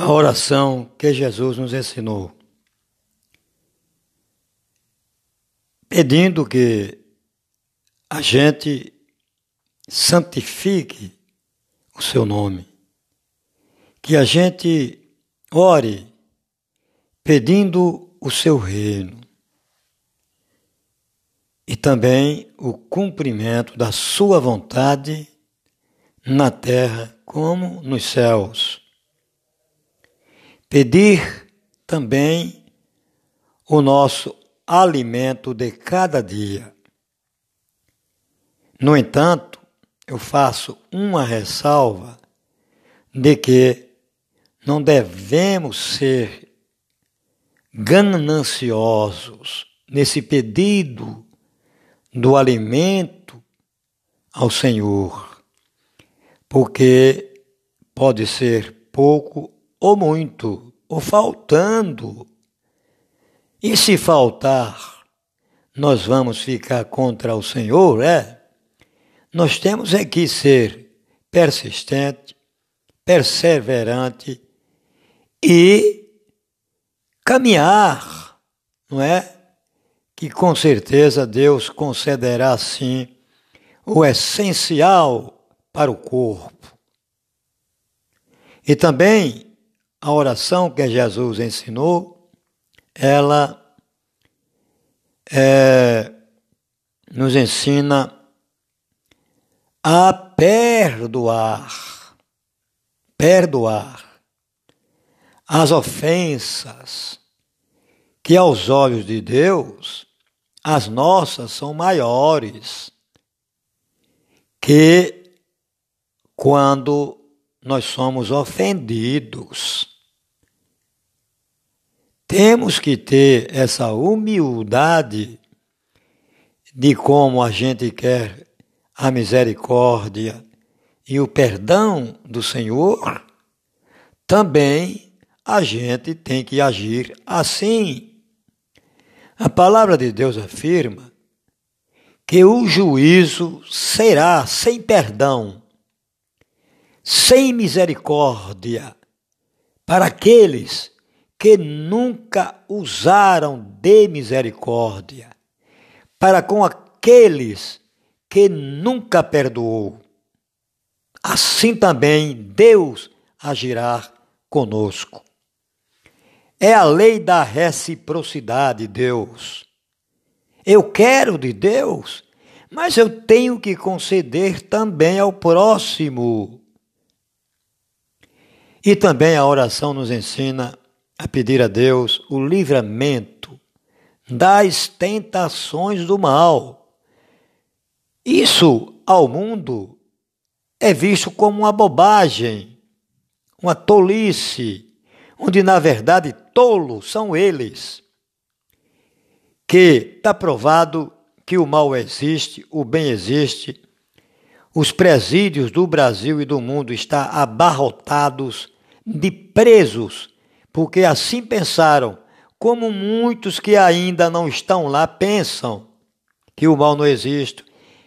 a oração que Jesus nos ensinou, pedindo que a gente santifique o seu nome, que a gente ore pedindo o seu reino. E também o cumprimento da sua vontade na terra como nos céus. Pedir também o nosso alimento de cada dia. No entanto, eu faço uma ressalva de que não devemos ser gananciosos nesse pedido do alimento ao Senhor, porque pode ser pouco ou muito, ou faltando. E se faltar, nós vamos ficar contra o Senhor, é? Nós temos é que ser persistente, perseverante e caminhar, não é? que com certeza Deus concederá sim o essencial para o corpo. E também a oração que Jesus ensinou, ela é, nos ensina a perdoar, perdoar as ofensas que aos olhos de Deus as nossas são maiores que quando nós somos ofendidos. Temos que ter essa humildade de como a gente quer a misericórdia e o perdão do Senhor, também a gente tem que agir assim. A palavra de Deus afirma que o juízo será sem perdão, sem misericórdia, para aqueles que nunca usaram de misericórdia, para com aqueles que nunca perdoou. Assim também Deus agirá conosco. É a lei da reciprocidade, Deus. Eu quero de Deus, mas eu tenho que conceder também ao próximo. E também a oração nos ensina a pedir a Deus o livramento das tentações do mal. Isso ao mundo é visto como uma bobagem, uma tolice onde na verdade tolos são eles, que está provado que o mal existe, o bem existe, os presídios do Brasil e do mundo estão abarrotados de presos, porque assim pensaram, como muitos que ainda não estão lá pensam que o mal não existe,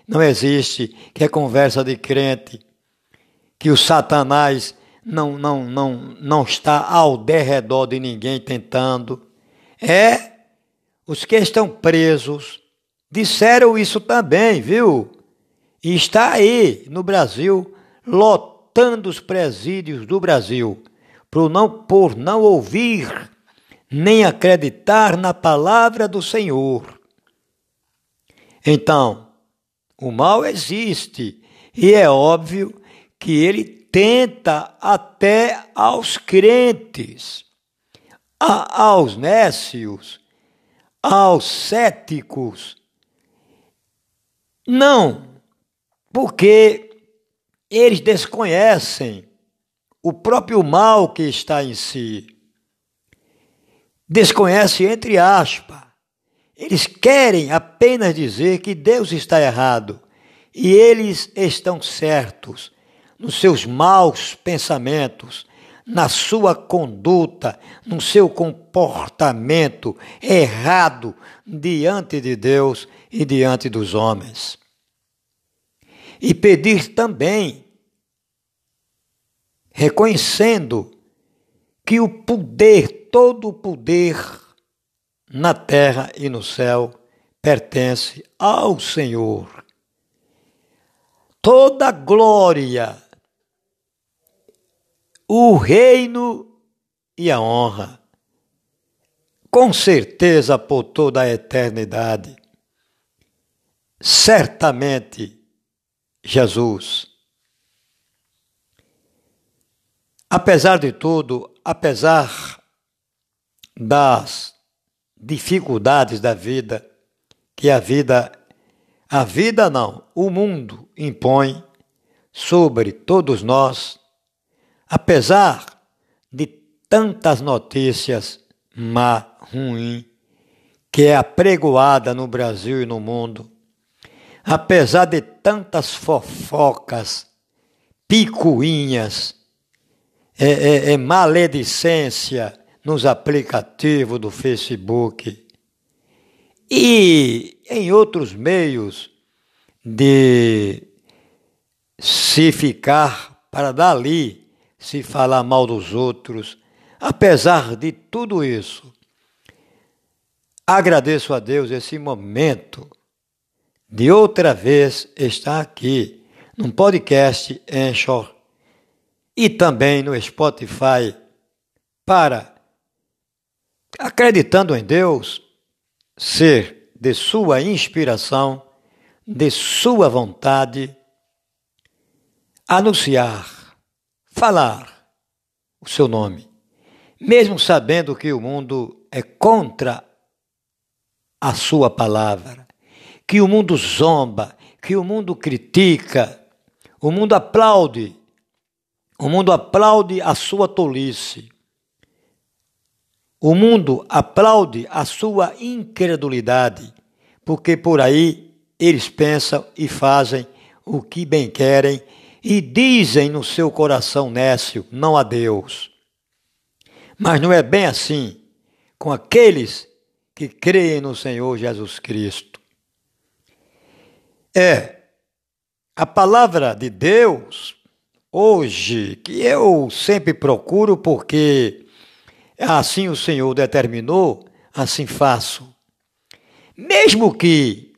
não existe, que é conversa de crente, que o Satanás não, não, não, não está ao derredor de ninguém tentando. É os que estão presos disseram isso também, viu? E está aí no Brasil, lotando os presídios do Brasil, por não, por não ouvir nem acreditar na palavra do Senhor. Então, o mal existe e é óbvio que ele tenta até aos crentes, a, aos nécios, aos céticos. Não, porque eles desconhecem o próprio mal que está em si. Desconhecem entre aspas. Eles querem apenas dizer que Deus está errado e eles estão certos nos seus maus pensamentos, na sua conduta, no seu comportamento errado diante de Deus e diante dos homens. E pedir também, reconhecendo que o poder, todo o poder na terra e no céu pertence ao Senhor. Toda glória, o reino e a honra, com certeza por toda a eternidade. Certamente, Jesus. Apesar de tudo, apesar das dificuldades da vida, que a vida, a vida não, o mundo impõe sobre todos nós, apesar de tantas notícias má, ruim, que é apregoada no Brasil e no mundo, apesar de tantas fofocas, picuinhas, é, é, é maledicência nos aplicativos do Facebook e em outros meios de se ficar para dali se falar mal dos outros. Apesar de tudo isso, agradeço a Deus esse momento de outra vez estar aqui num podcast Anchor e também no Spotify para, acreditando em Deus, ser de sua inspiração, de sua vontade, anunciar, falar o seu nome, mesmo sabendo que o mundo é contra a sua palavra que o mundo zomba, que o mundo critica, o mundo aplaude, o mundo aplaude a sua tolice. O mundo aplaude a sua incredulidade, porque por aí eles pensam e fazem o que bem querem e dizem no seu coração nécio não a Deus. Mas não é bem assim com aqueles que creem no Senhor Jesus Cristo é a palavra de Deus hoje, que eu sempre procuro porque assim o Senhor determinou, assim faço. Mesmo que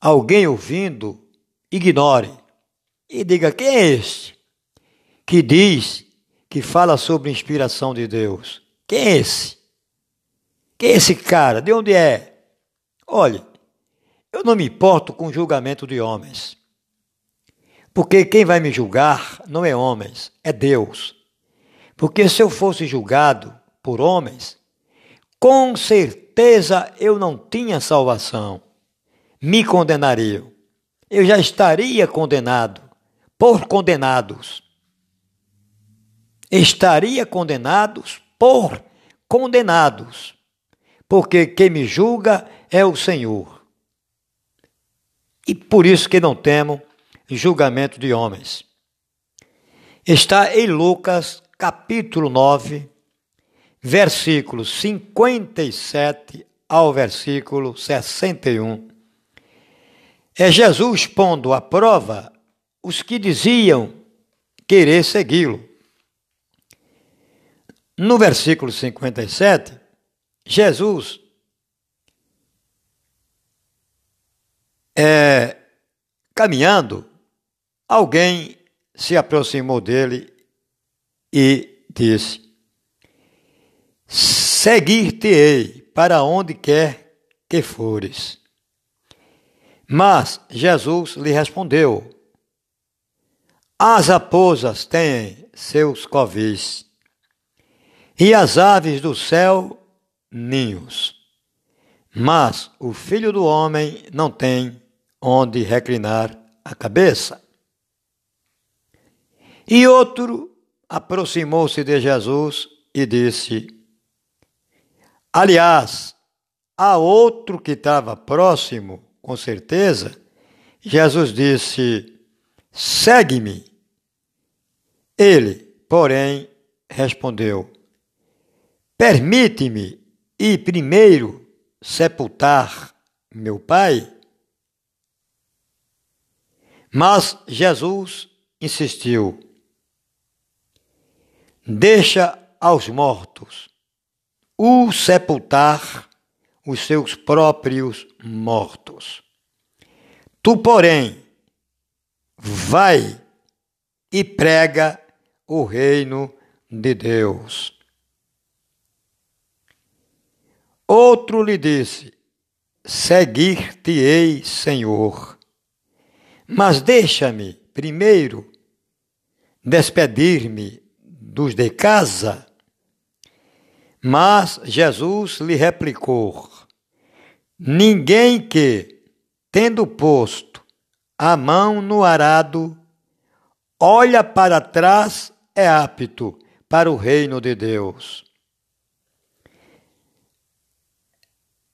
alguém ouvindo ignore e diga: quem é este que diz que fala sobre inspiração de Deus? Quem é esse? Quem é esse cara? De onde é? Olhe, eu não me importo com julgamento de homens. Porque quem vai me julgar não é homens, é Deus. Porque se eu fosse julgado por homens, com certeza eu não tinha salvação. Me condenariam. Eu já estaria condenado por condenados. Estaria condenados por condenados. Porque quem me julga é o Senhor e por isso que não temo julgamento de homens. Está em Lucas capítulo 9, versículos 57 ao versículo 61. É Jesus pondo à prova os que diziam querer segui-lo. No versículo 57, Jesus é, caminhando, alguém se aproximou dele e disse: Seguir-te-ei para onde quer que fores. Mas Jesus lhe respondeu: As raposas têm seus covis, e as aves do céu ninhos. Mas o filho do homem não tem onde reclinar a cabeça. E outro aproximou-se de Jesus e disse: Aliás, há outro que estava próximo, com certeza. Jesus disse: Segue-me. Ele, porém, respondeu: Permite-me ir primeiro sepultar meu pai? Mas Jesus insistiu: Deixa aos mortos, o sepultar os seus próprios mortos. Tu, porém, vai e prega o reino de Deus. Outro lhe disse: Seguir-te-ei, Senhor. Mas deixa-me primeiro despedir-me dos de casa. Mas Jesus lhe replicou: Ninguém que, tendo posto a mão no arado, olha para trás é apto para o reino de Deus.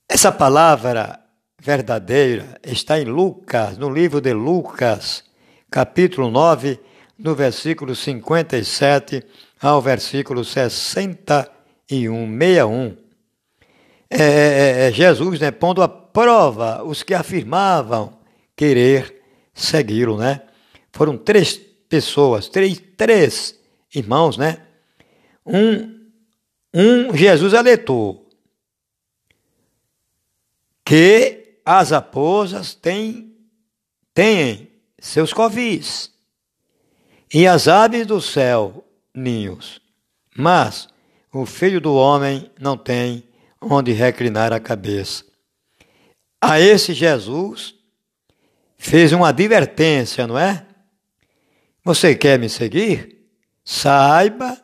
Essa palavra verdadeira está em Lucas, no livro de Lucas, capítulo 9, no versículo 57 ao versículo 61, 61. É, é, é Jesus né, pondo à prova os que afirmavam querer segui-lo, né? Foram três pessoas, três, três irmãos, né? Um, um Jesus alertou que as raposas têm, têm seus covis e as aves do céu ninhos, mas o filho do homem não tem onde reclinar a cabeça. A esse Jesus fez uma advertência, não é? Você quer me seguir? Saiba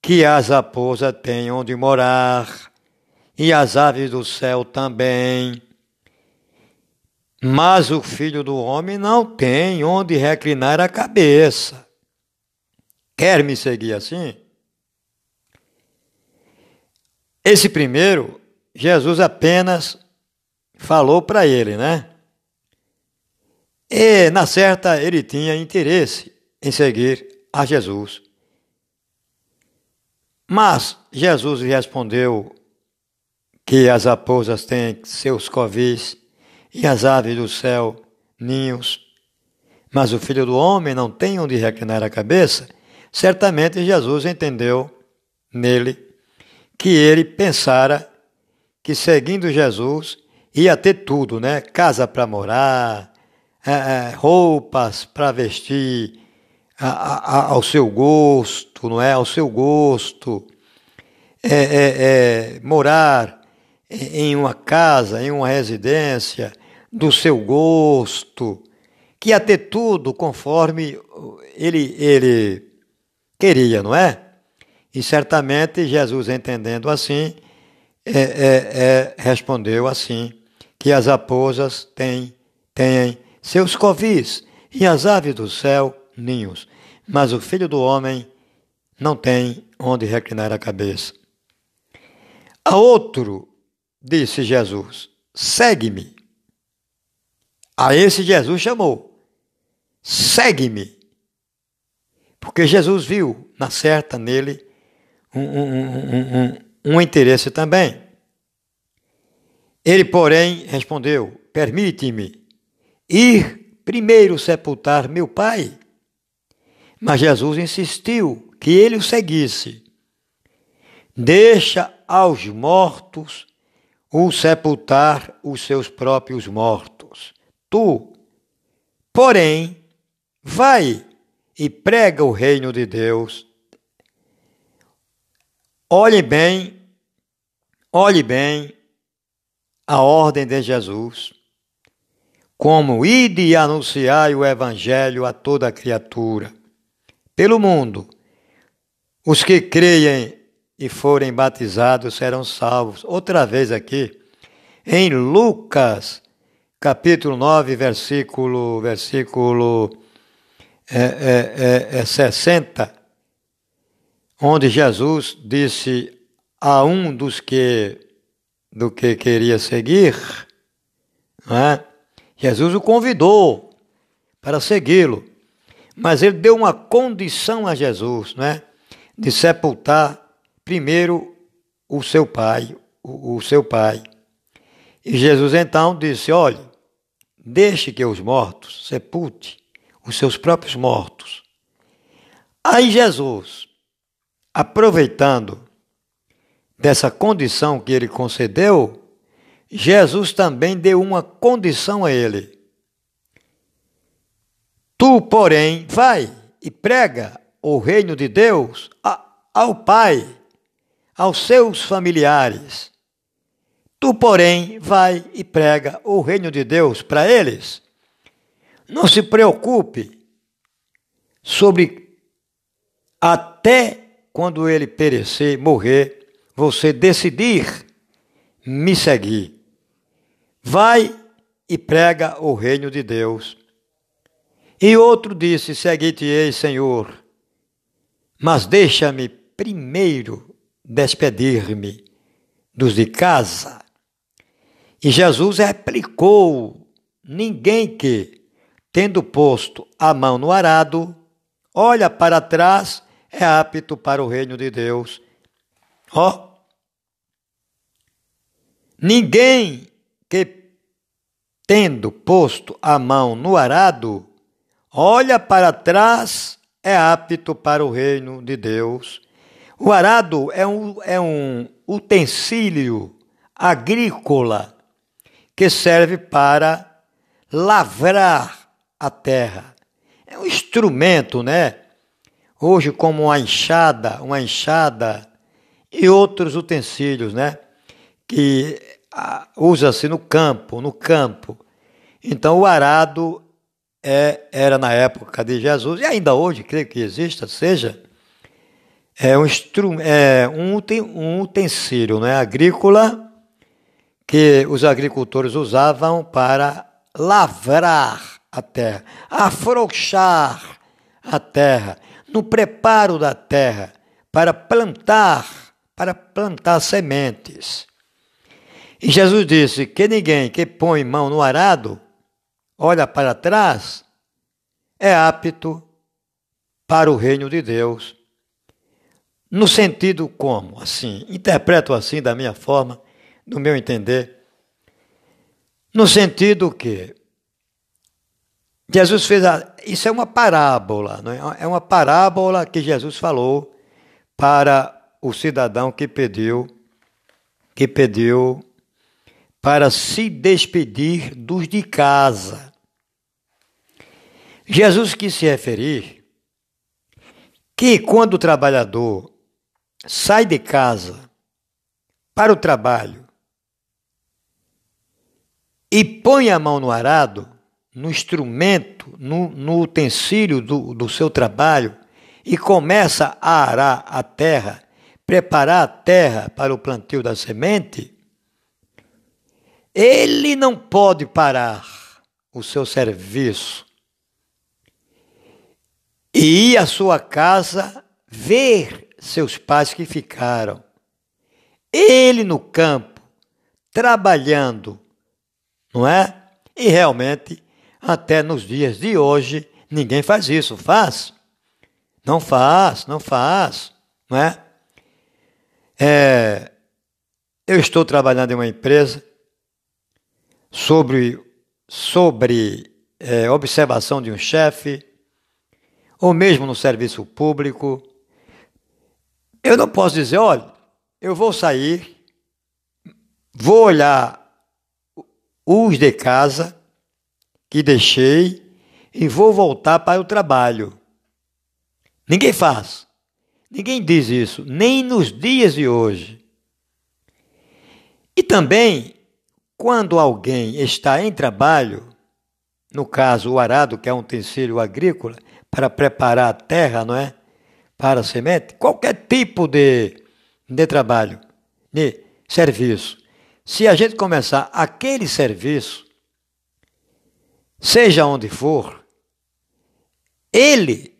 que as raposas têm onde morar e as aves do céu também. Mas o filho do homem não tem onde reclinar a cabeça. Quer me seguir assim? Esse primeiro, Jesus apenas falou para ele, né? E, na certa, ele tinha interesse em seguir a Jesus. Mas Jesus lhe respondeu que as raposas têm seus covis e as aves do céu ninhos, mas o filho do homem não tem onde reclinar a cabeça, certamente Jesus entendeu nele que ele pensara que seguindo Jesus ia ter tudo, né? Casa para morar, é, é, roupas para vestir ao seu gosto, não é? Ao seu gosto, é, é, é morar em uma casa, em uma residência, do seu gosto, que ia ter tudo conforme ele, ele queria, não é? E certamente Jesus, entendendo assim, é, é, é, respondeu assim: que as raposas têm, têm seus covis e as aves do céu ninhos, mas o filho do homem não tem onde reclinar a cabeça. A outro disse Jesus: segue-me. A esse Jesus chamou: segue-me. Porque Jesus viu na certa nele um, um, um, um, interesse também. Ele, porém, respondeu: Permite-me ir primeiro sepultar meu pai. Mas Jesus insistiu que ele o seguisse. Deixa aos mortos o sepultar os seus próprios mortos. Tu, porém, vai e prega o reino de Deus. Olhe bem, olhe bem a ordem de Jesus, como ide e anunciai o evangelho a toda criatura, pelo mundo. Os que creem e forem batizados serão salvos. Outra vez aqui, em Lucas, capítulo 9, versículo, versículo é, é, é, 60, é onde Jesus disse a um dos que do que queria seguir, é? Jesus o convidou para segui-lo, mas ele deu uma condição a Jesus, né, de sepultar primeiro o seu pai, o, o seu pai. E Jesus então disse: Olhe, deixe que os mortos sepulte os seus próprios mortos. Aí Jesus, aproveitando dessa condição que ele concedeu, Jesus também deu uma condição a ele. Tu, porém, vai e prega o reino de Deus ao Pai, aos seus familiares. Tu, porém, vai e prega o reino de Deus para eles. Não se preocupe sobre até quando ele perecer, morrer, você decidir me seguir. Vai e prega o reino de Deus. E outro disse: Segui-te-ei, Senhor, mas deixa-me primeiro despedir-me dos de casa. E Jesus replicou: Ninguém que, tendo posto a mão no arado, olha para trás, é apto para o reino de Deus. Ó, oh, ninguém que, tendo posto a mão no arado, olha para trás, é apto para o reino de Deus. O arado é um, é um utensílio agrícola que serve para lavrar a terra. É um instrumento, né? Hoje, como uma enxada, uma enxada e outros utensílios, né? Que usa-se no campo, no campo. Então, o arado é, era na época de Jesus, e ainda hoje, creio que exista, seja, é um, é um, um utensílio né, agrícola que os agricultores usavam para lavrar a terra, afrouxar a terra, no preparo da terra, para plantar, para plantar sementes. E Jesus disse que ninguém que põe mão no arado, olha para trás, é apto para o reino de Deus. No sentido como? Assim, interpreto assim da minha forma, do meu entender. No sentido que Jesus fez a, isso é uma parábola, não é? é uma parábola que Jesus falou para o cidadão que pediu que pediu para se despedir dos de casa. Jesus quis se referir que quando o trabalhador sai de casa para o trabalho e põe a mão no arado, no instrumento, no, no utensílio do, do seu trabalho e começa a arar a terra, preparar a terra para o plantio da semente, ele não pode parar o seu serviço e ir à sua casa ver seus pais que ficaram. Ele no campo, trabalhando, não é? E realmente, até nos dias de hoje, ninguém faz isso. Faz? Não faz, não faz, não é? é eu estou trabalhando em uma empresa sobre, sobre é, observação de um chefe, ou mesmo no serviço público, eu não posso dizer, olha, eu vou sair, vou olhar os de casa que deixei e vou voltar para o trabalho. Ninguém faz. Ninguém diz isso, nem nos dias de hoje. E também, quando alguém está em trabalho, no caso o arado, que é um utensílio agrícola, para preparar a terra, não é? para a semente, qualquer tipo de, de trabalho, de serviço. Se a gente começar aquele serviço, seja onde for, ele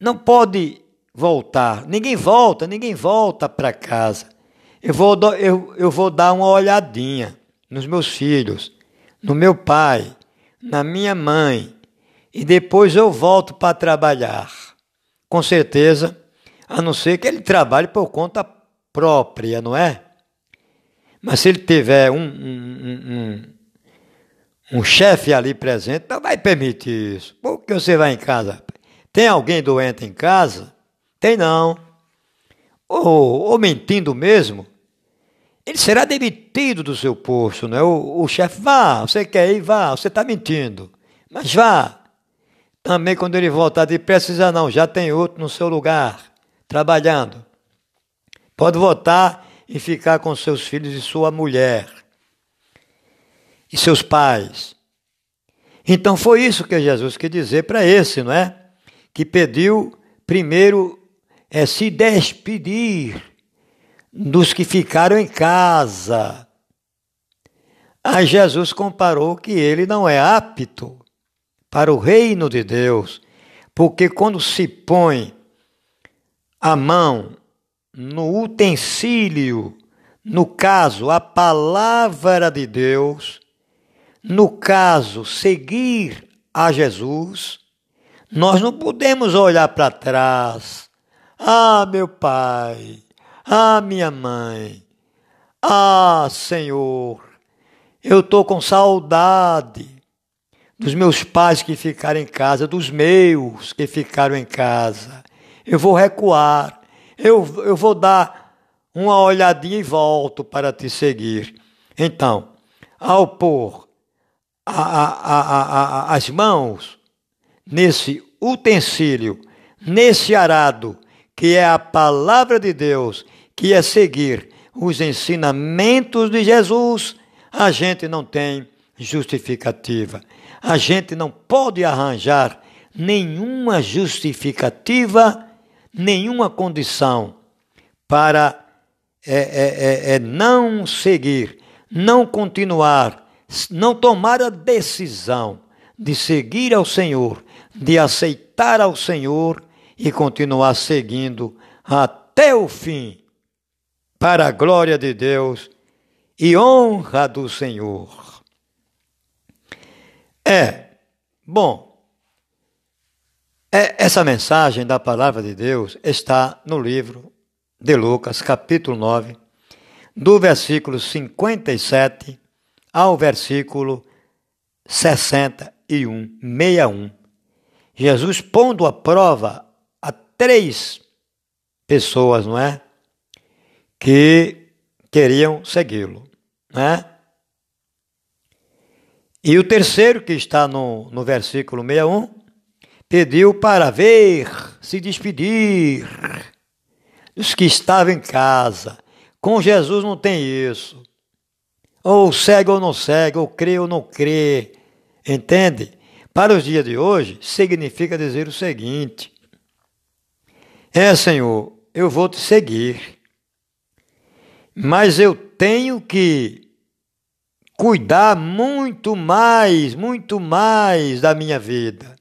não pode voltar. Ninguém volta, ninguém volta para casa. Eu vou, eu, eu vou dar uma olhadinha nos meus filhos, no meu pai, na minha mãe, e depois eu volto para trabalhar. Com certeza, a não ser que ele trabalhe por conta própria, não é? Mas se ele tiver um, um, um, um chefe ali presente, não vai permitir isso. Por que você vai em casa? Tem alguém doente em casa? Tem não. ou, ou mentindo mesmo, ele será demitido do seu posto, né? O, o chefe, vá, você quer ir, vá, você está mentindo, mas vá. Também quando ele voltar de precisa não, já tem outro no seu lugar, trabalhando. Pode voltar e ficar com seus filhos e sua mulher e seus pais. Então foi isso que Jesus quis dizer para esse, não é? Que pediu primeiro é se despedir dos que ficaram em casa. Aí Jesus comparou que ele não é apto para o reino de Deus, porque quando se põe a mão no utensílio, no caso, a palavra de Deus, no caso, seguir a Jesus, nós não podemos olhar para trás. Ah, meu pai, ah, minha mãe, ah, Senhor, eu estou com saudade dos meus pais que ficaram em casa, dos meus que ficaram em casa. Eu vou recuar, eu, eu vou dar uma olhadinha e volto para te seguir. Então, ao pôr a, a, as mãos nesse utensílio, nesse arado, que é a palavra de Deus, que é seguir os ensinamentos de Jesus, a gente não tem justificativa. A gente não pode arranjar nenhuma justificativa, nenhuma condição para é, é, é, é, não seguir, não continuar, não tomar a decisão de seguir ao Senhor, de aceitar ao Senhor e continuar seguindo até o fim, para a glória de Deus e honra do Senhor. É, bom, é, essa mensagem da palavra de Deus está no livro de Lucas, capítulo 9, do versículo 57 ao versículo 61, 61. Jesus pondo à prova a três pessoas, não é? Que queriam segui-lo, não é? E o terceiro, que está no, no versículo 61, pediu para ver, se despedir dos que estavam em casa. Com Jesus não tem isso. Ou segue ou não segue, ou crê ou não crê. Entende? Para os dias de hoje, significa dizer o seguinte: É, Senhor, eu vou te seguir, mas eu tenho que cuidar muito mais, muito mais da minha vida.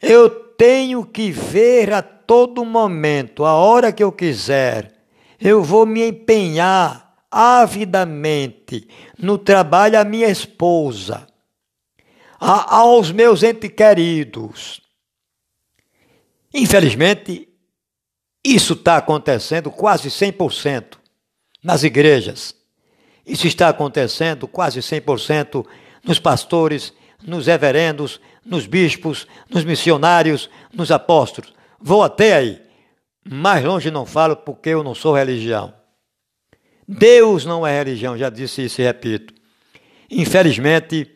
Eu tenho que ver a todo momento, a hora que eu quiser. Eu vou me empenhar avidamente no trabalho à minha esposa, a, aos meus entes queridos. Infelizmente, isso está acontecendo quase 100% nas igrejas. Isso está acontecendo quase 100% nos pastores, nos reverendos, nos bispos, nos missionários, nos apóstolos. Vou até aí. Mais longe não falo porque eu não sou religião. Deus não é religião, já disse isso e repito. Infelizmente,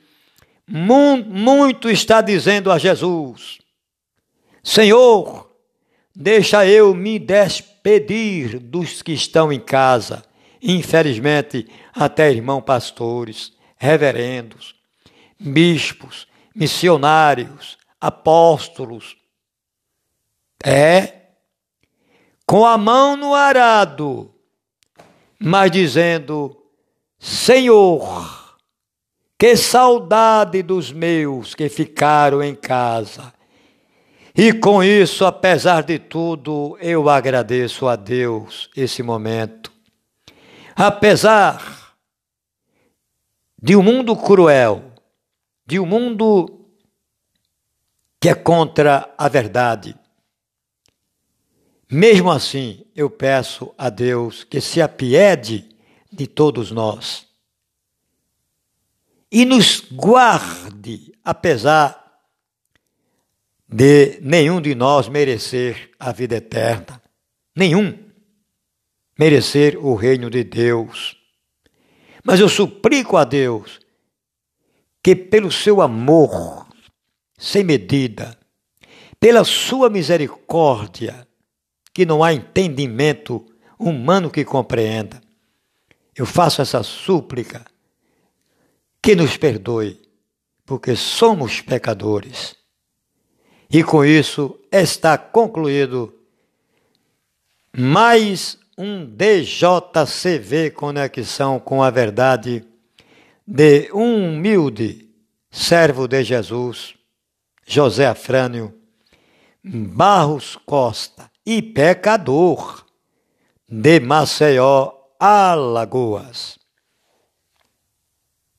muito está dizendo a Jesus: Senhor, deixa eu me despedir dos que estão em casa infelizmente, até irmãos pastores, reverendos, bispos, missionários, apóstolos. É, com a mão no arado, mas dizendo: Senhor, que saudade dos meus que ficaram em casa. E com isso, apesar de tudo, eu agradeço a Deus esse momento Apesar de um mundo cruel, de um mundo que é contra a verdade, mesmo assim eu peço a Deus que se apiede de todos nós e nos guarde, apesar de nenhum de nós merecer a vida eterna. Nenhum. merecer o reino de Deus. Mas eu suplico a Deus que, pelo seu amor sem medida, pela sua misericórdia, que não há entendimento humano que compreenda, eu faço essa súplica que nos perdoe, porque somos pecadores. E com isso está concluído mais um DJCV Conexão com a Verdade de um humilde servo de Jesus, José Afrânio Barros Costa e pecador de Maceió, Alagoas.